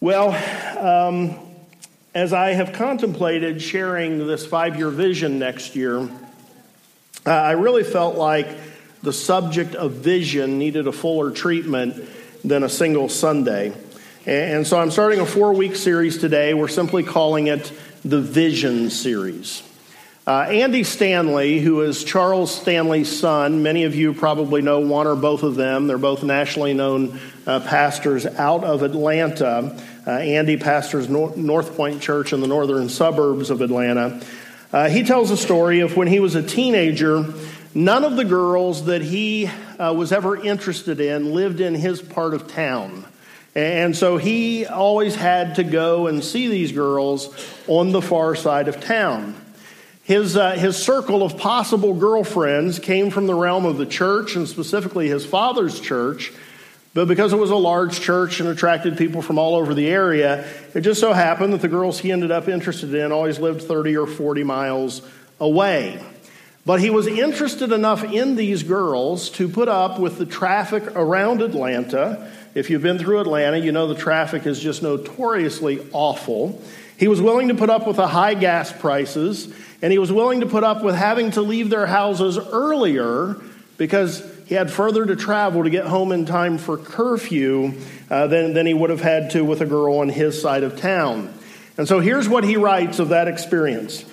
Well, um, as I have contemplated sharing this five year vision next year, I really felt like the subject of vision needed a fuller treatment than a single Sunday. And so I'm starting a four week series today. We're simply calling it the Vision Series. Uh, Andy Stanley, who is Charles Stanley's son, many of you probably know one or both of them. They're both nationally known uh, pastors out of Atlanta. Uh, Andy pastors Nor- North Point Church in the northern suburbs of Atlanta. Uh, he tells a story of when he was a teenager, none of the girls that he uh, was ever interested in lived in his part of town. And so he always had to go and see these girls on the far side of town. His, uh, his circle of possible girlfriends came from the realm of the church and specifically his father's church. But because it was a large church and attracted people from all over the area, it just so happened that the girls he ended up interested in always lived 30 or 40 miles away. But he was interested enough in these girls to put up with the traffic around Atlanta. If you've been through Atlanta, you know the traffic is just notoriously awful. He was willing to put up with the high gas prices and he was willing to put up with having to leave their houses earlier because he had further to travel to get home in time for curfew uh, than, than he would have had to with a girl on his side of town. And so here's what he writes of that experience.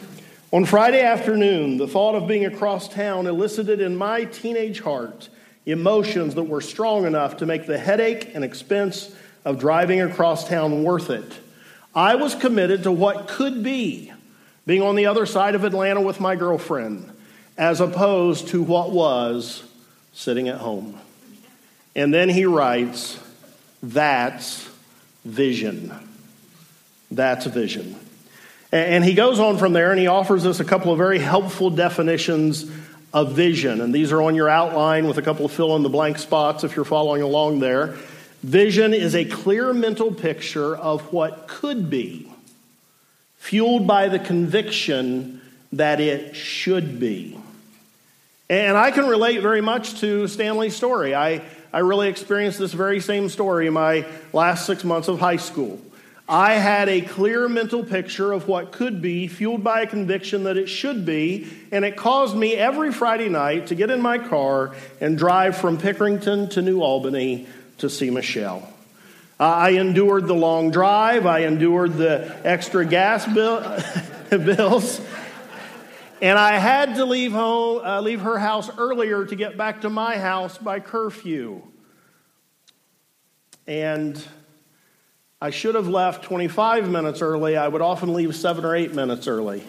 On Friday afternoon, the thought of being across town elicited in my teenage heart emotions that were strong enough to make the headache and expense of driving across town worth it. I was committed to what could be being on the other side of Atlanta with my girlfriend, as opposed to what was sitting at home. And then he writes, That's vision. That's vision. And he goes on from there and he offers us a couple of very helpful definitions of vision. And these are on your outline with a couple of fill in the blank spots if you're following along there. Vision is a clear mental picture of what could be fueled by the conviction that it should be. And I can relate very much to Stanley's story. I, I really experienced this very same story in my last six months of high school. I had a clear mental picture of what could be, fueled by a conviction that it should be, and it caused me every Friday night to get in my car and drive from Pickerington to New Albany to see Michelle. I endured the long drive. I endured the extra gas bill, bills. And I had to leave, home, uh, leave her house earlier to get back to my house by curfew. And I should have left 25 minutes early. I would often leave seven or eight minutes early.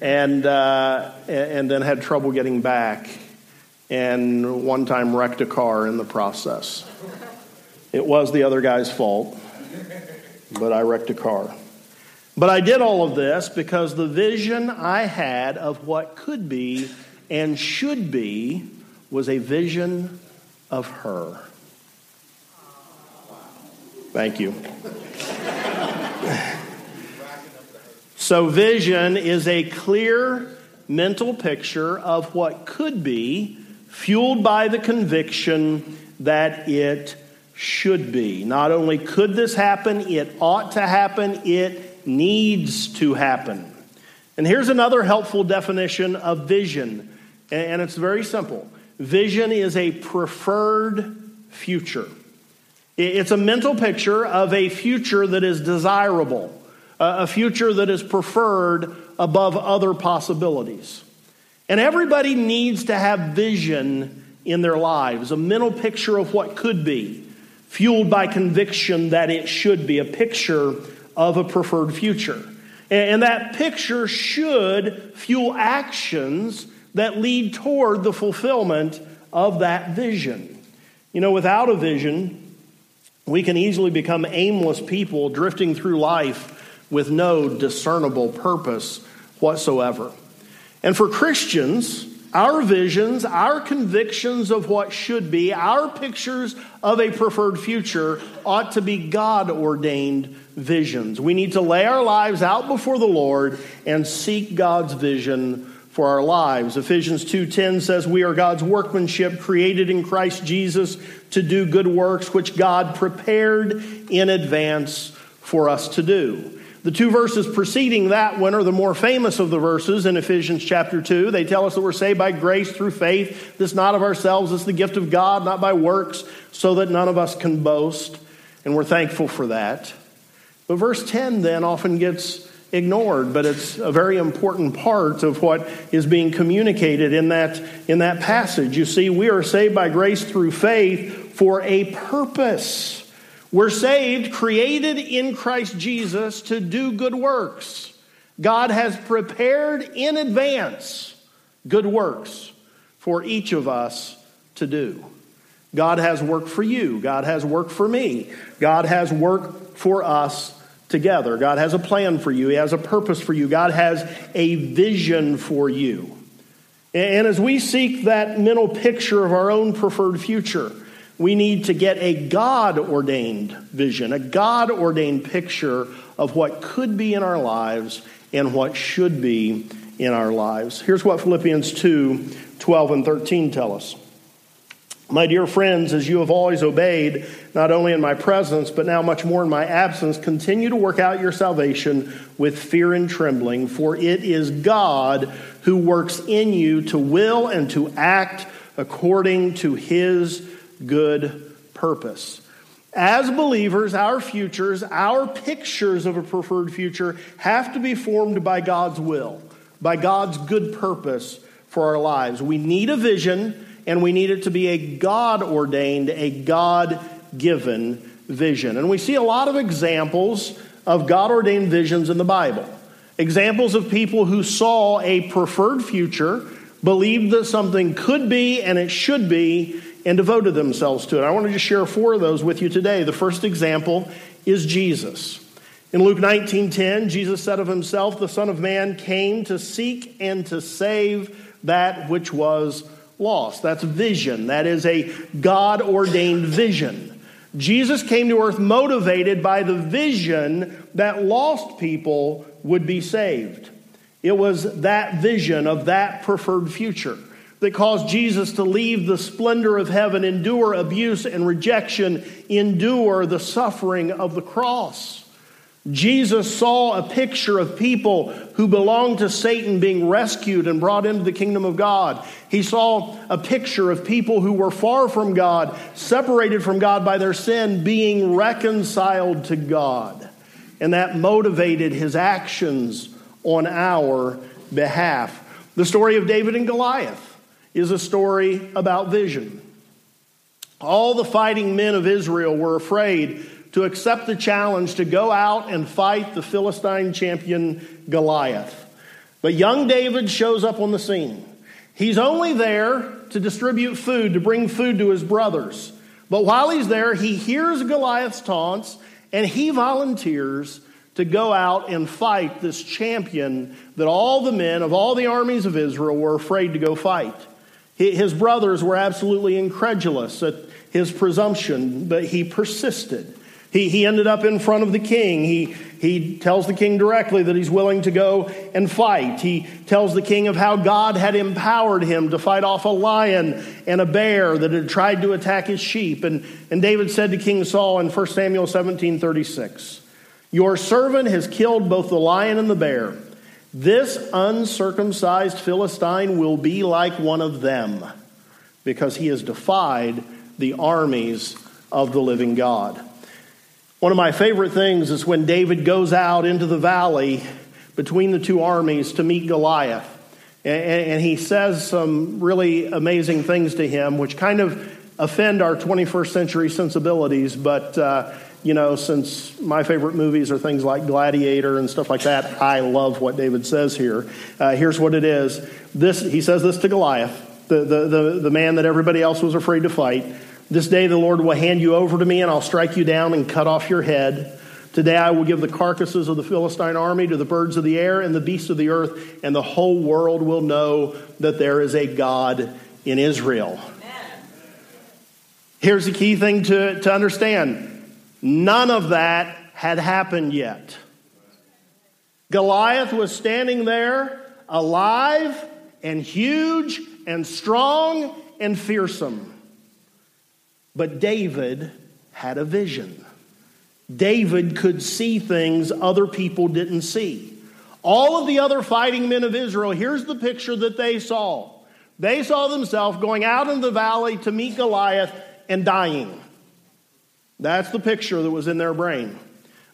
And, uh, and then had trouble getting back. And one time wrecked a car in the process. It was the other guy's fault, but I wrecked a car. But I did all of this because the vision I had of what could be and should be was a vision of her. Thank you. so, vision is a clear mental picture of what could be, fueled by the conviction that it should be. Not only could this happen, it ought to happen, it needs to happen. And here's another helpful definition of vision, and it's very simple vision is a preferred future. It's a mental picture of a future that is desirable, a future that is preferred above other possibilities. And everybody needs to have vision in their lives, a mental picture of what could be fueled by conviction that it should be a picture of a preferred future. And that picture should fuel actions that lead toward the fulfillment of that vision. You know, without a vision, we can easily become aimless people drifting through life with no discernible purpose whatsoever. And for Christians, our visions, our convictions of what should be, our pictures of a preferred future ought to be God ordained visions. We need to lay our lives out before the Lord and seek God's vision for our lives. Ephesians 2:10 says we are God's workmanship created in Christ Jesus to do good works which God prepared in advance for us to do. The two verses preceding that one are the more famous of the verses in Ephesians chapter 2. They tell us that we're saved by grace through faith. This not of ourselves, it's the gift of God, not by works, so that none of us can boast. And we're thankful for that. But verse 10 then often gets ignored, but it's a very important part of what is being communicated in that, in that passage. You see, we are saved by grace through faith for a purpose. We're saved, created in Christ Jesus to do good works. God has prepared in advance good works for each of us to do. God has work for you. God has work for me. God has work for us together. God has a plan for you. He has a purpose for you. God has a vision for you. And as we seek that mental picture of our own preferred future, we need to get a God ordained vision, a God ordained picture of what could be in our lives and what should be in our lives. Here's what Philippians 2 12 and 13 tell us. My dear friends, as you have always obeyed, not only in my presence, but now much more in my absence, continue to work out your salvation with fear and trembling, for it is God who works in you to will and to act according to his good purpose. As believers, our futures, our pictures of a preferred future have to be formed by God's will, by God's good purpose for our lives. We need a vision, and we need it to be a God ordained, a God given vision. And we see a lot of examples of God ordained visions in the Bible. Examples of people who saw a preferred future, believed that something could be and it should be, and devoted themselves to it. I want to just share four of those with you today. The first example is Jesus. In Luke 19:10, Jesus said of himself, "The Son of Man came to seek and to save that which was lost." That's vision. That is a God-ordained vision. Jesus came to earth motivated by the vision that lost people would be saved. It was that vision of that preferred future that caused Jesus to leave the splendor of heaven, endure abuse and rejection, endure the suffering of the cross. Jesus saw a picture of people who belonged to Satan being rescued and brought into the kingdom of God. He saw a picture of people who were far from God, separated from God by their sin, being reconciled to God. And that motivated his actions on our behalf. The story of David and Goliath is a story about vision. All the fighting men of Israel were afraid to accept the challenge to go out and fight the Philistine champion Goliath. But young David shows up on the scene. He's only there to distribute food, to bring food to his brothers. But while he's there, he hears Goliath's taunts and he volunteers to go out and fight this champion that all the men of all the armies of Israel were afraid to go fight. His brothers were absolutely incredulous at his presumption, but he persisted. He, he ended up in front of the king. He, he tells the king directly that he's willing to go and fight. He tells the king of how God had empowered him to fight off a lion and a bear that had tried to attack his sheep. And, and David said to King Saul in 1 Samuel 17 36, Your servant has killed both the lion and the bear. This uncircumcised Philistine will be like one of them because he has defied the armies of the living God. One of my favorite things is when David goes out into the valley between the two armies to meet Goliath. And, he says some really amazing things to him, which kind of offend our 21st century sensibilities, but uh, you know, since my favorite movies are things like Gladiator and stuff like that, I love what David says here. Uh, here's what it is. This he says this to Goliath, the, the, the, the man that everybody else was afraid to fight. This day the Lord will hand you over to me, and I'll strike you down and cut off your head. Today I will give the carcasses of the Philistine army to the birds of the air and the beasts of the earth, and the whole world will know that there is a God in Israel. Here's the key thing to, to understand None of that had happened yet. Goliath was standing there alive and huge and strong and fearsome. But David had a vision. David could see things other people didn't see. All of the other fighting men of Israel, here's the picture that they saw. They saw themselves going out in the valley to meet Goliath and dying. That's the picture that was in their brain.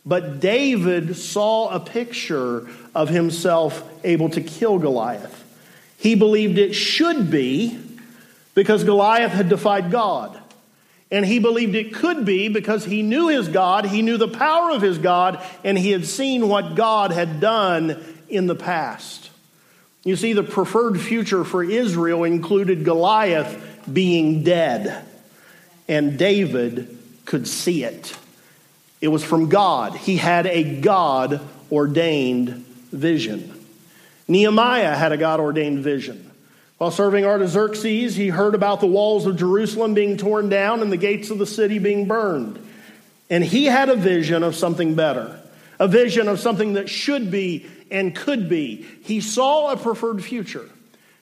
But David saw a picture of himself able to kill Goliath. He believed it should be because Goliath had defied God. And he believed it could be because he knew his God, he knew the power of his God, and he had seen what God had done in the past. You see, the preferred future for Israel included Goliath being dead, and David could see it. It was from God. He had a God ordained vision. Nehemiah had a God ordained vision. While serving Artaxerxes, he heard about the walls of Jerusalem being torn down and the gates of the city being burned. And he had a vision of something better, a vision of something that should be and could be. He saw a preferred future.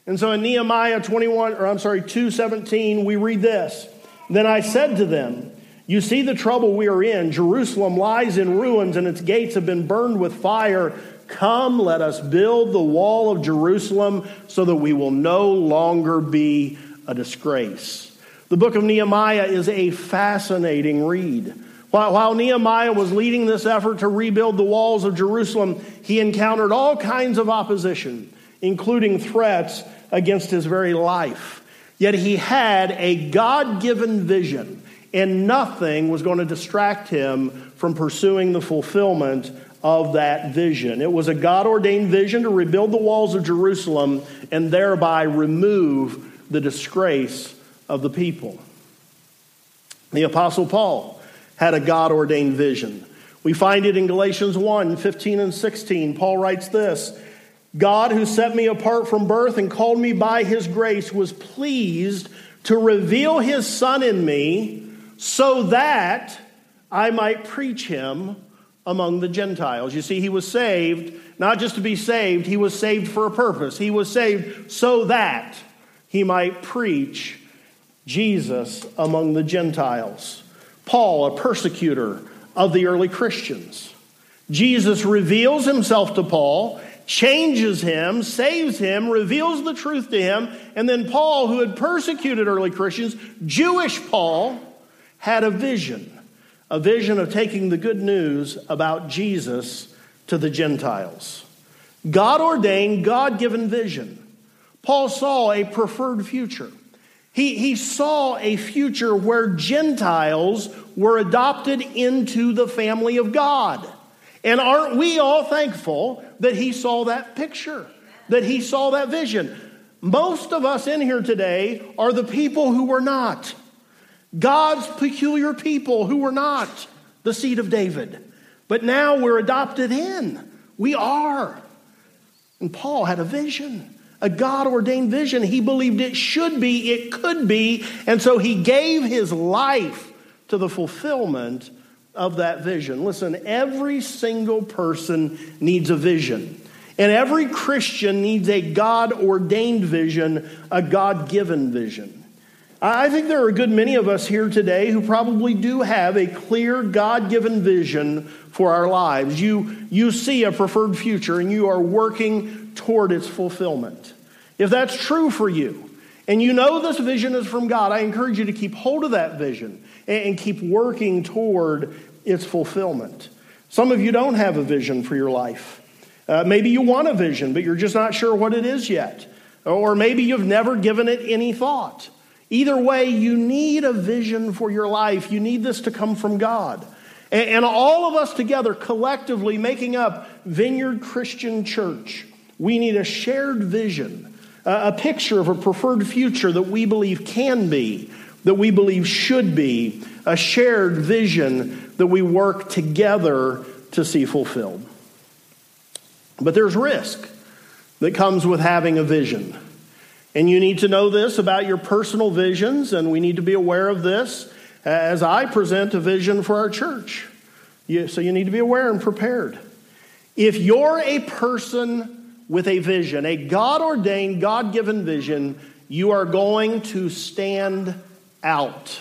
And so in Nehemiah 21, or I'm sorry, 2:17, we read this. Then I said to them, You see the trouble we are in. Jerusalem lies in ruins, and its gates have been burned with fire. Come, let us build the wall of Jerusalem so that we will no longer be a disgrace. The book of Nehemiah is a fascinating read. While, Nehemiah was leading this effort to rebuild the walls of Jerusalem, he encountered all kinds of opposition, including threats against his very life. Yet he had a God given vision, and nothing was going to distract him from pursuing the fulfillment of that vision. It was a God ordained vision to rebuild the walls of Jerusalem and thereby remove the disgrace of the people. The Apostle Paul had a God ordained vision. We find it in Galatians 1 15 and 16. Paul writes this God, who set me apart from birth and called me by his grace, was pleased to reveal his Son in me so that I might preach him among the Gentiles. You see, he was saved not just to be saved, he was saved for a purpose. He was saved so that he might preach Jesus among the Gentiles. Paul, a persecutor of the early Christians. Jesus reveals himself to Paul, changes him, saves him, reveals the truth to him, and then Paul, who had persecuted early Christians, Jewish Paul, had a vision a vision of taking the good news about Jesus to the Gentiles. God ordained, God given vision. Paul saw a preferred future. He, he saw a future where Gentiles were adopted into the family of God. And aren't we all thankful that he saw that picture, that he saw that vision? Most of us in here today are the people who were not. God's peculiar people who were not the seed of David. But now we're adopted in. We are. And Paul had a vision, a God ordained vision. He believed it should be, it could be, and so he gave his life to the fulfillment of that vision. Listen, every single person needs a vision. And every Christian needs a God ordained vision, a God given vision. I think there are a good many of us here today who probably do have a clear God given vision for our lives. You, you see a preferred future and you are working toward its fulfillment. If that's true for you, and you know this vision is from God, I encourage you to keep hold of that vision and, keep working toward its fulfillment. Some of you don't have a vision for your life. Uh, maybe you want a vision, but you're just not sure what it is yet. Or maybe you've never given it any thought. Either way, you need a vision for your life. You need this to come from God. And, and all of us together, collectively, making up Vineyard Christian Church, we need a shared vision, a, a picture of a preferred future that we believe can be, that we believe should be, a shared vision that we work together to see fulfilled. But there's risk that comes with having a vision. And you need to know this about your personal visions, and we need to be aware of this as I present a vision for our church. so you need to be aware and prepared. If you're a person with a vision, a God ordained, God given vision, you are going to stand out.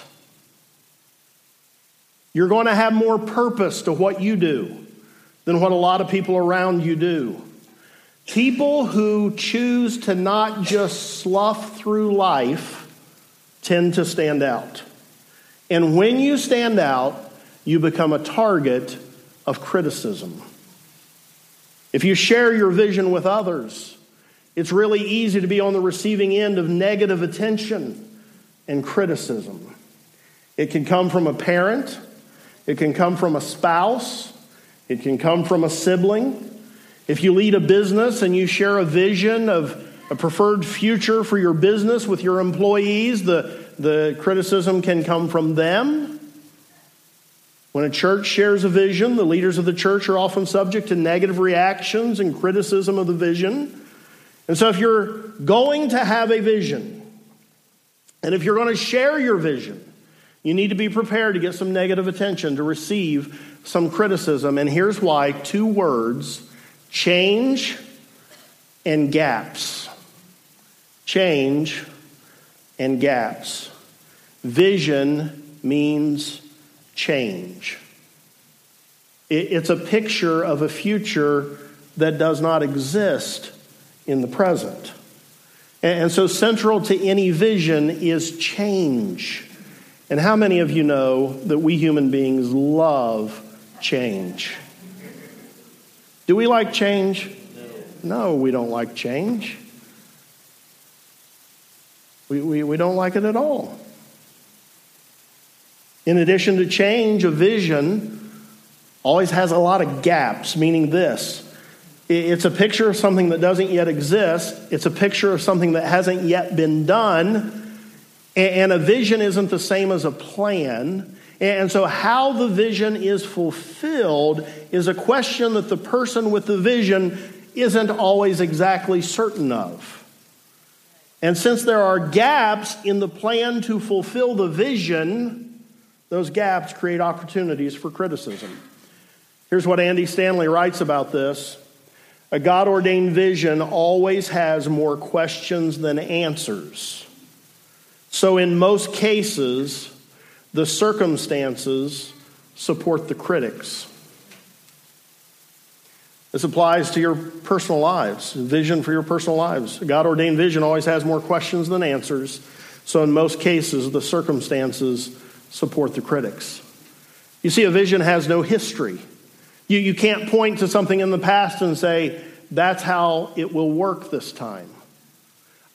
You're going to have more purpose to what you do than what a lot of people around you do. People who choose to not just slough through life tend to stand out. And when you stand out, you become a target of criticism. If you share your vision with others, it's really easy to be on the receiving end of negative attention and criticism. It can come from a parent, it can come from a spouse, it can come from a sibling. If you lead a business and you share a vision of a preferred future for your business with your employees, the, the criticism can come from them. When a church shares a vision, the leaders of the church are often subject to negative reactions and criticism of the vision. And so, if you're going to have a vision, and if you're going to share your vision, you need to be prepared to get some negative attention, to receive some criticism. And here's why two words change and gaps. Change and gaps. Vision means change. It's a picture of a future that does not exist in the present. And so, central to any vision is change. And how many of you know that we human beings love change? Do we like change? No, no we don't like change. We, we, we don't like it at all. In addition to change, a vision always has a lot of gaps, meaning this it's a picture of something that doesn't yet exist, it's a picture of something that hasn't yet been done. And a vision isn't the same as a plan. And so, how the vision is fulfilled is a question that the person with the vision isn't always exactly certain of. And since there are gaps in the plan to fulfill the vision, those gaps create opportunities for criticism. Here's what Andy Stanley writes about this A God ordained vision always has more questions than answers. So, in most cases, the circumstances support the critics. This applies to your personal lives, vision for your personal lives. God ordained vision always has more questions than answers. So, in most cases, the circumstances support the critics. You see, a vision has no history. You, you can't point to something in the past and say, that's how it will work this time.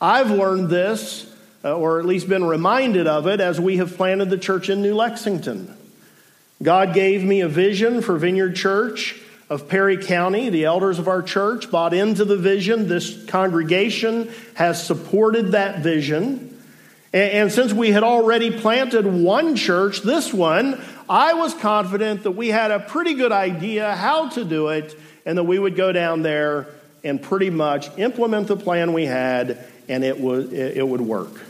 I've learned this, uh, or at least been reminded of it, as we have planted the church in New Lexington. God gave me a vision for Vineyard Church of Perry County, the elders of our church, bought into the vision. This congregation has supported that vision. And, since we had already planted one church, this one, I was confident that we had a pretty good idea how to do it and that we would go down there and pretty much implement the plan we had and it would, it would work.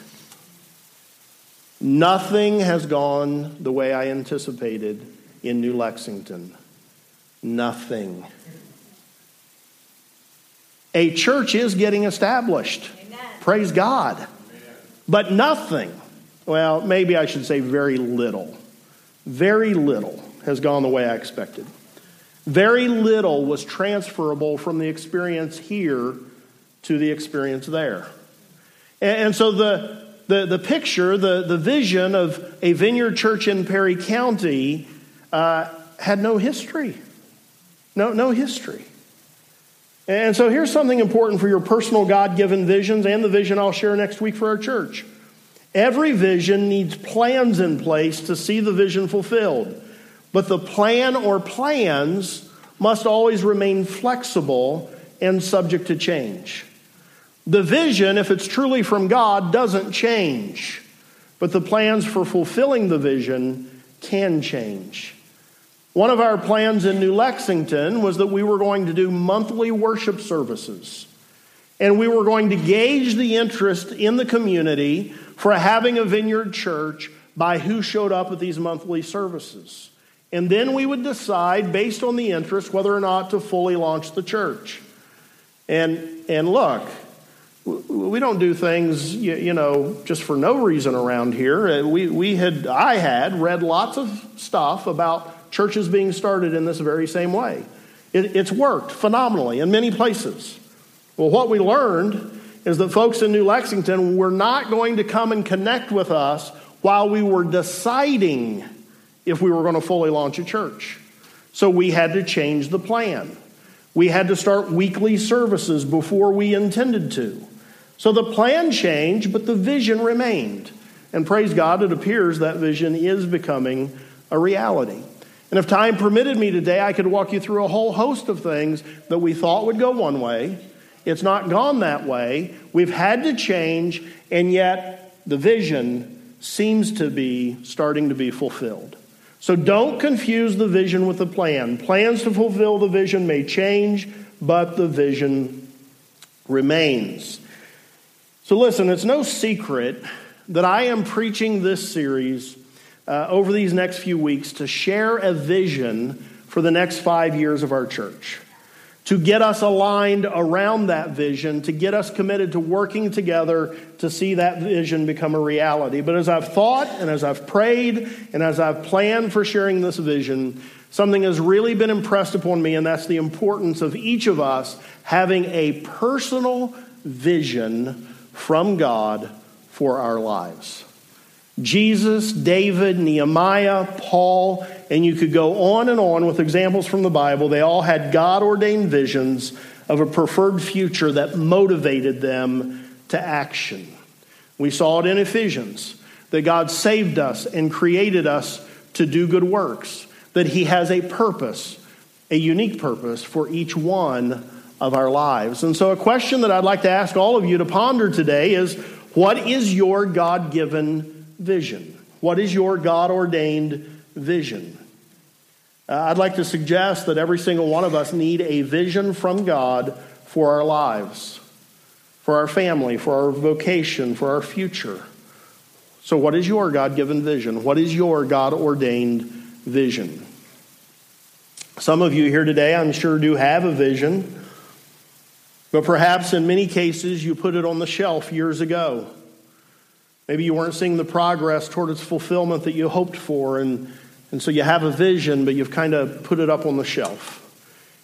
Nothing has gone the way I anticipated in New Lexington nothing. A church is getting established. Amen. Praise God. Amen. But nothing, well, maybe I should say very little, very little has gone the way I expected. Very little was transferable from the experience here to the experience there. And, and so the, the, the picture, the, the vision of a vineyard church in Perry County uh, had no history. No, no history. And so here's something important for your personal God given visions and the vision I'll share next week for our church. Every vision needs plans in place to see the vision fulfilled. But the plan or plans must always remain flexible and subject to change. The vision, if it's truly from God, doesn't change. But the plans for fulfilling the vision can change. One of our plans in New Lexington was that we were going to do monthly worship services. And we were going to gauge the interest in the community for having a vineyard church by who showed up at these monthly services. And then we would decide, based on the interest, whether or not to fully launch the church. And, and look, we don't do things, you know, just for no reason around here. Uh, we, we had, I had read lots of stuff about churches being started in this very same way. It, it's worked phenomenally in many places. Well, what we learned is that folks in New Lexington were not going to come and connect with us while we were deciding if we were going to fully launch a church. So we had to change the plan. We had to start weekly services before we intended to. So the plan changed, but the vision remained. And praise God, it appears that vision is becoming a reality. And if time permitted me today, I could walk you through a whole host of things that we thought would go one way. It's not gone that way. We've had to change, and yet the vision seems to be starting to be fulfilled. So don't confuse the vision with the plan. Plans to fulfill the vision may change, but the vision remains. So listen, it's no secret that I am preaching this series uh, over these next few weeks to share a vision for the next five years of our church to get us aligned around that vision, to get us committed to working together to see that vision become a reality. But as I've thought and as I've prayed and as I've planned for sharing this vision, something has really been impressed upon me, and that's the importance of each of us having a personal vision from God for our lives. Jesus, David, Nehemiah, Paul, and you could go on and on with examples from the Bible. They all had God ordained visions of a preferred future that motivated them to action. We saw it in Ephesians that God saved us and created us to do good works, that He has a purpose, a unique purpose for each one of our lives. And so, a question that I'd like to ask all of you to ponder today is what is your God given vision? What is your God ordained vision? Uh, I'd like to suggest that every single one of us need a vision from God for our lives, for our family, for our vocation, for our future. So, what is your God given vision? What is your God ordained vision? Some of you here today, I'm sure, do have a vision, but perhaps in many cases you put it on the shelf years ago. Maybe you weren't seeing the progress toward its fulfillment that you hoped for, and, and so you have a vision, but you've kind of put it up on the shelf.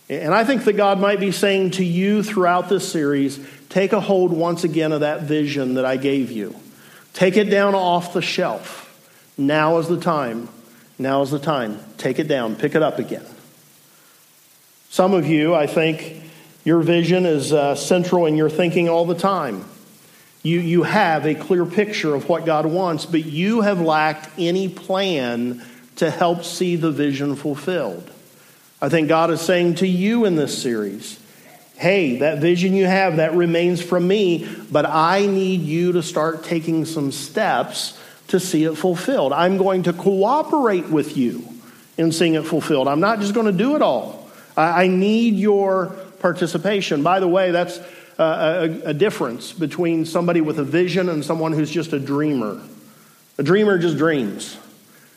And I think that God might be saying to you throughout this series take a hold once again of that vision that I gave you. Take it down off the shelf. Now is the time. Now is the time. Take it down, pick it up again. Some of you, I think, your vision is uh, central in your thinking all the time. You, you have a clear picture of what God wants, but you have lacked any plan to help see the vision fulfilled. I think God is saying to you in this series, hey, that vision you have, that remains from me, but I need you to start taking some steps to see it fulfilled. I'm going to cooperate with you in seeing it fulfilled. I'm not just going to do it all. I, I need your participation. By the way, that's a, a difference between somebody with a vision and someone who's just a dreamer. A dreamer just dreams,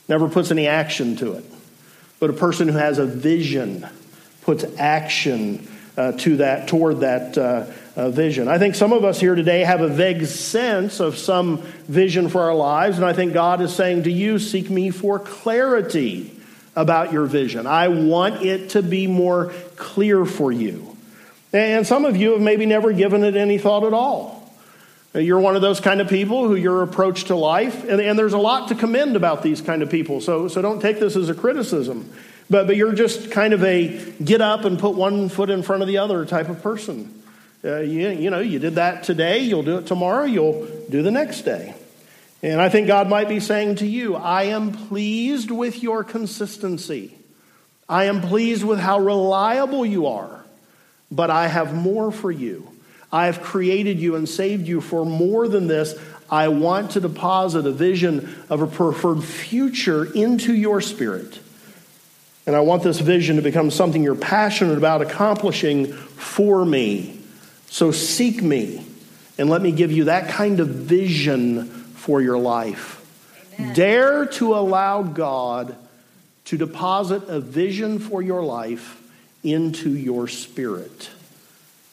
never puts any action to it. But a person who has a vision puts action uh, to that, toward that uh, uh, vision. I think some of us here today have a vague sense of some vision for our lives, and I think God is saying to you, Seek me for clarity about your vision. I want it to be more clear for you. And some of you have maybe never given it any thought at all. You're one of those kind of people who your approach to life, and, and, there's a lot to commend about these kind of people, so, so don't take this as a criticism. But, but you're just kind of a get up and put one foot in front of the other type of person. Uh, you, you know, you did that today, you'll do it tomorrow, you'll do the next day. And I think God might be saying to you, I am pleased with your consistency. I am pleased with how reliable you are. But I have more for you. I have created you and saved you for more than this. I want to deposit a vision of a preferred future into your spirit. And I want this vision to become something you're passionate about accomplishing for me. So seek me and let me give you that kind of vision for your life. Amen. Dare to allow God to deposit a vision for your life into your spirit.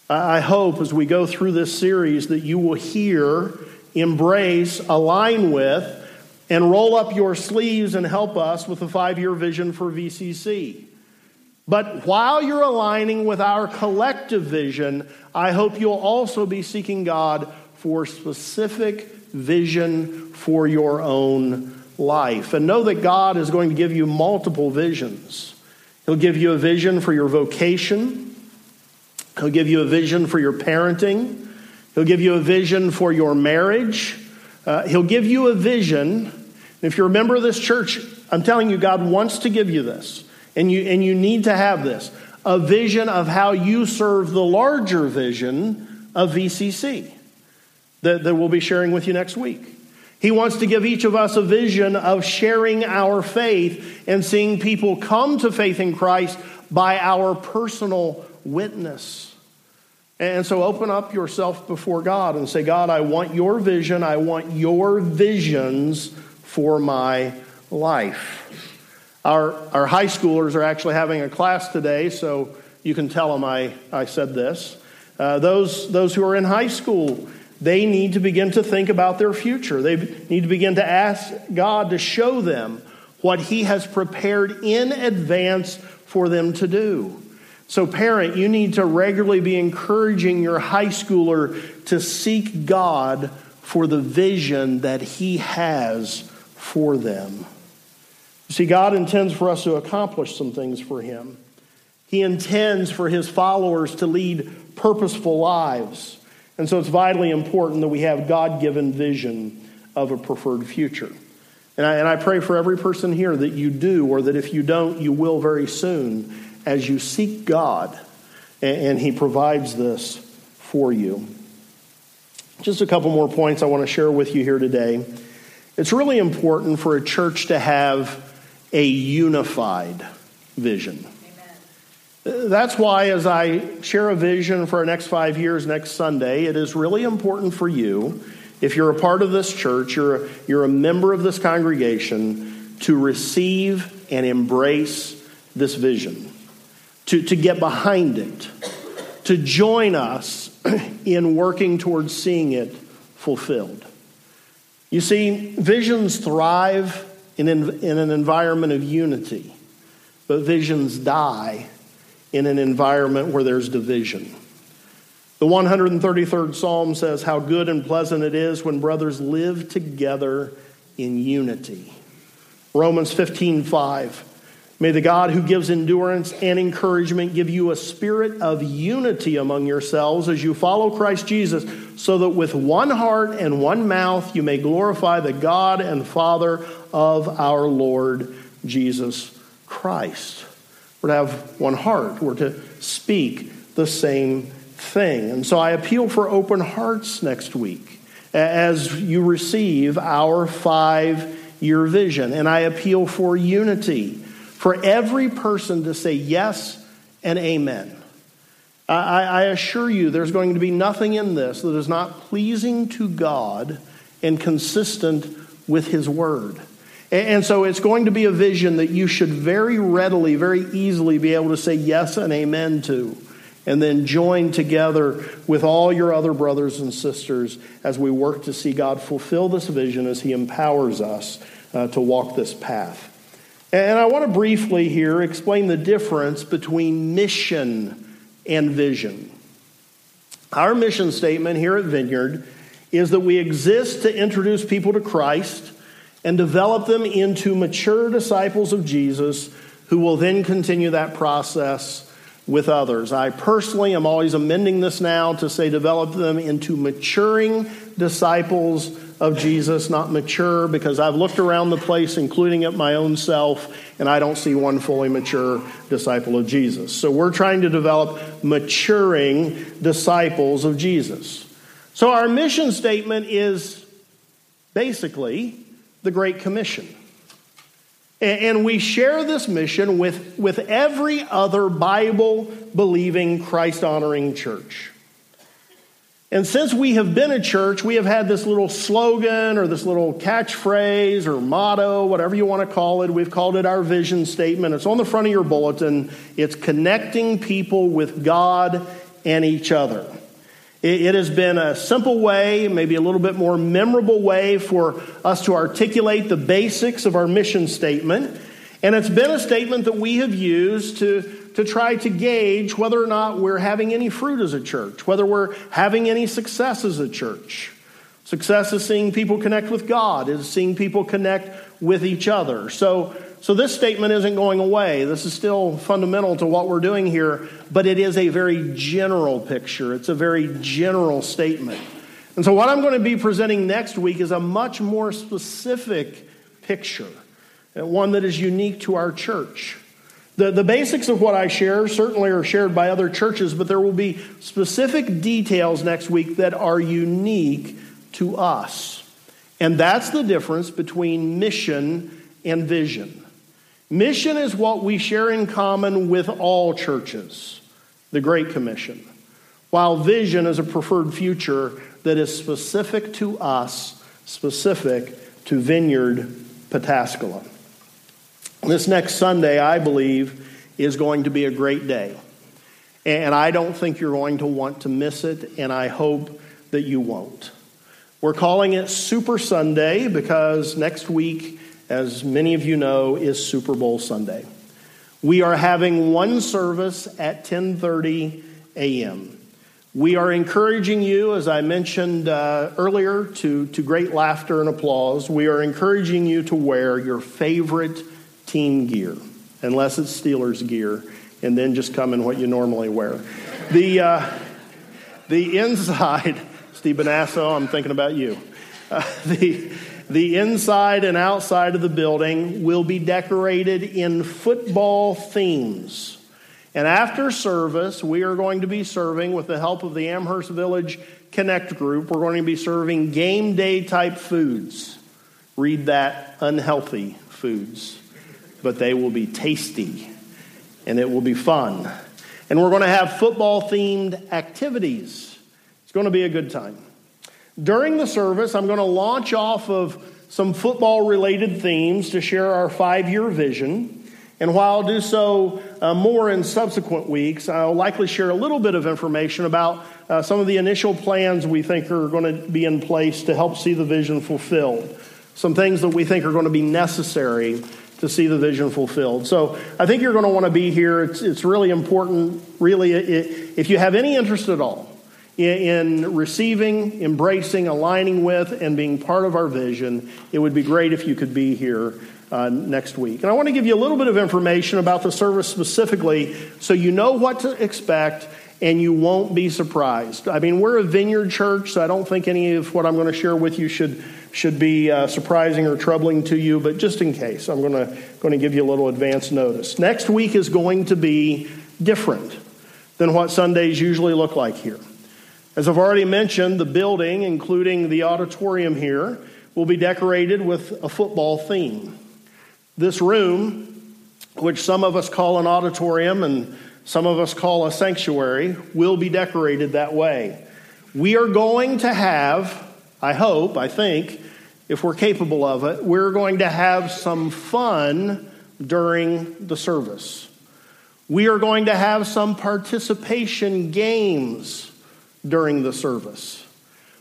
I hope as we go through this series that you will hear, embrace, align with, and roll up your sleeves and help us with the five year vision for VCC. But while you're aligning with our collective vision, I hope you'll also be seeking God for specific vision for your own life. And know that God is going to give you multiple visions. He'll give you a vision for your vocation, He'll give you a vision for your parenting, He'll give you a vision for your marriage, uh, He'll give you a vision. If you're a member of this church, I'm telling you, God wants to give you this. And you, and you need to have this a vision of how you serve the larger vision of VCC that, that we'll be sharing with you next week. He wants to give each of us a vision of sharing our faith and seeing people come to faith in Christ by our personal witness. And so open up yourself before God and say, God, I want your vision. I want your visions for my life. Our, our high schoolers are actually having a class today, so you can tell them I, I said this. Uh, those, those who are in high school, they need to begin to think about their future. They need to begin to ask God to show them what He has prepared in advance for them to do. So, parent, you need to regularly be encouraging your high schooler to seek God for the vision that He has for them. You see, God intends for us to accomplish some things for Him. He intends for His followers to lead purposeful lives. And so it's vitally important that we have God given vision of a preferred future. And I, and I pray for every person here that you do, or that if you don't, you will very soon as you seek God and, and He provides this for you. Just a couple more points I want to share with you here today. It's really important for a church to have a unified vision. That's why, as I share a vision for our next five years next Sunday, it is really important for you, if you're a part of this church, you're a, you're a member of this congregation, to receive and embrace this vision, to, to get behind it, to join us in working towards seeing it fulfilled. You see, visions thrive in, in an environment of unity, but visions die in an environment where there's division. The 133rd Psalm says, How good and pleasant it is when brothers live together in unity. Romans 15 5. May the God who gives endurance and encouragement give you a spirit of unity among yourselves as you follow Christ Jesus, so that with one heart and one mouth you may glorify the God and Father of our Lord Jesus Christ. We're to have one heart, we're to speak the same thing. And so I appeal for open hearts next week as you receive our five year vision. And I appeal for unity for every person to say yes and amen. I, I, assure you, there's going to be nothing in this that is not pleasing to God and consistent with His Word. And, so it's going to be a vision that you should very readily, very easily be able to say yes and amen to, and then join together with all your other brothers and sisters as we work to see God fulfill this vision as He empowers us uh, to walk this path. And I want to briefly here explain the difference between mission and vision. Our mission statement here at Vineyard is that we exist to introduce people to Christ and develop them into mature disciples of Jesus who will then continue that process with others. I personally am always amending this now to say develop them into maturing disciples of Jesus, not mature, because I've looked around the place, including at my own self, and I don't see one fully mature disciple of Jesus. So we're trying to develop maturing disciples of Jesus. So our mission statement is basically the Great Commission. And we share this mission with, with every other Bible believing, Christ honoring church. And since we have been a church, we have had this little slogan or this little catchphrase or motto, whatever you want to call it. We've called it our vision statement. It's on the front of your bulletin. It's connecting people with God and each other. It has been a simple way, maybe a little bit more memorable way for us to articulate the basics of our mission statement. And it's been a statement that we have used to, to try to gauge whether or not we're having any fruit as a church, whether we're having any success as a church. Success is seeing people connect with God, is seeing people connect with each other. So, so this statement isn't going away. This is still fundamental to what we're doing here, but it is a very general picture. It's a very general statement. And so, what I'm going to be presenting next week is a much more specific picture, one that is unique to our church. The, the basics of what I share certainly are shared by other churches, but there will be specific details next week that are unique to us. And that's the difference between mission and vision. Mission is what we share in common with all churches, the Great Commission, while vision is a preferred future that is specific to us, specific to Vineyard Pataskala. This next Sunday, I believe, is going to be a great day. And I don't think you're going to want to miss it, and I hope that you won't. We're calling it Super Sunday because next week as many of you know, is Super Bowl Sunday. We are having one service at 10:30 a.m. We are encouraging you, as I mentioned uh, earlier, to, to great laughter and applause. We are encouraging you to wear your favorite team gear, unless it's Steelers gear, and then just come in what you normally wear. The, uh, the inside, Steve Benasso, I'm thinking about you. Uh, the, the inside and outside of the building will be decorated in football themes. And after service, we are going to be serving, with the help of the Amherst Village Connect group, we're going to be serving game day type foods. Read that unhealthy foods, but they will be tasty and it will be fun. And we're going to have football themed activities. It's going to be a good time. During the service, I'm going to launch off of some football related themes to share our five year vision. And while I'll do so uh, more in subsequent weeks, I'll likely share a little bit of information about uh, some of the initial plans we think are going to be in place to help see the vision fulfilled. Some things that we think are going to be necessary to see the vision fulfilled. So I think you're going to want to be here. It's, it's really important, really, it, if you have any interest at all in receiving, embracing, aligning with, and being part of our vision, it would be great if you could be here uh, next week. And I want to give you a little bit of information about the service specifically so you know what to expect and you won't be surprised. I mean, we're a vineyard church, so I don't think any of what I'm going to share with you should, should be uh, surprising or troubling to you, but just in case, I'm going to, going to give you a little advance notice. Next week is going to be different than what Sundays usually look like here. As I've already mentioned, the building, including the auditorium here, will be decorated with a football theme. This room, which some of us call an auditorium and some of us call a sanctuary, will be decorated that way. We are going to have, I hope, I think, if we're capable of it, we're going to have some fun during the service. We are going to have some participation games during the service.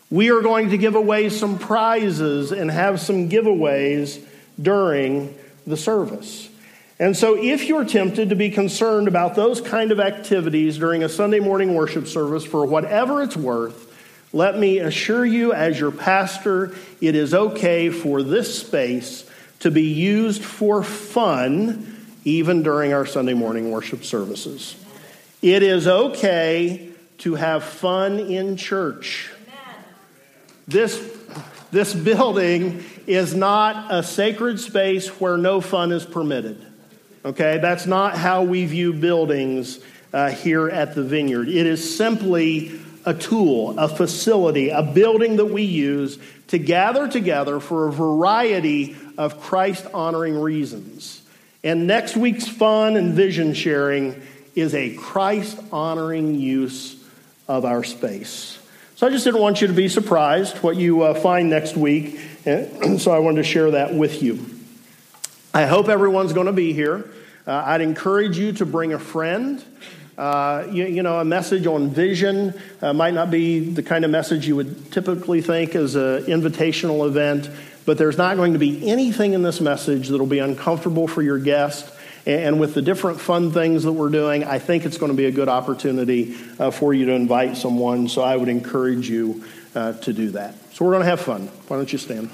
We are going to give away some prizes and have some giveaways during the service. And so, if you're tempted to be concerned about those kind of activities during a Sunday morning worship service for whatever it's worth, let me assure you, as your pastor, it is okay for this space to be used for fun even during our Sunday morning worship services. It is okay to have fun in church. This, this building is not a sacred space where no fun is permitted. Okay, that's not how we view buildings uh, here at the vineyard. It is simply a tool, a facility, a building that we use to gather together for a variety of Christ honoring reasons. And next week's fun and vision sharing is a Christ honoring use of our space. So I just didn't want you to be surprised what you uh, find next week, and so I wanted to share that with you. I hope everyone's going to be here. Uh, I'd encourage you to bring a friend. Uh, you, you, know, a message on vision uh, might not be the kind of message you would typically think as an invitational event, but there's not going to be anything in this message that'll be uncomfortable for your guest. And with the different fun things that we're doing, I think it's going to be a good opportunity uh, for you to invite someone. So I would encourage you uh, to do that. So we're going to have fun. Why don't you stand?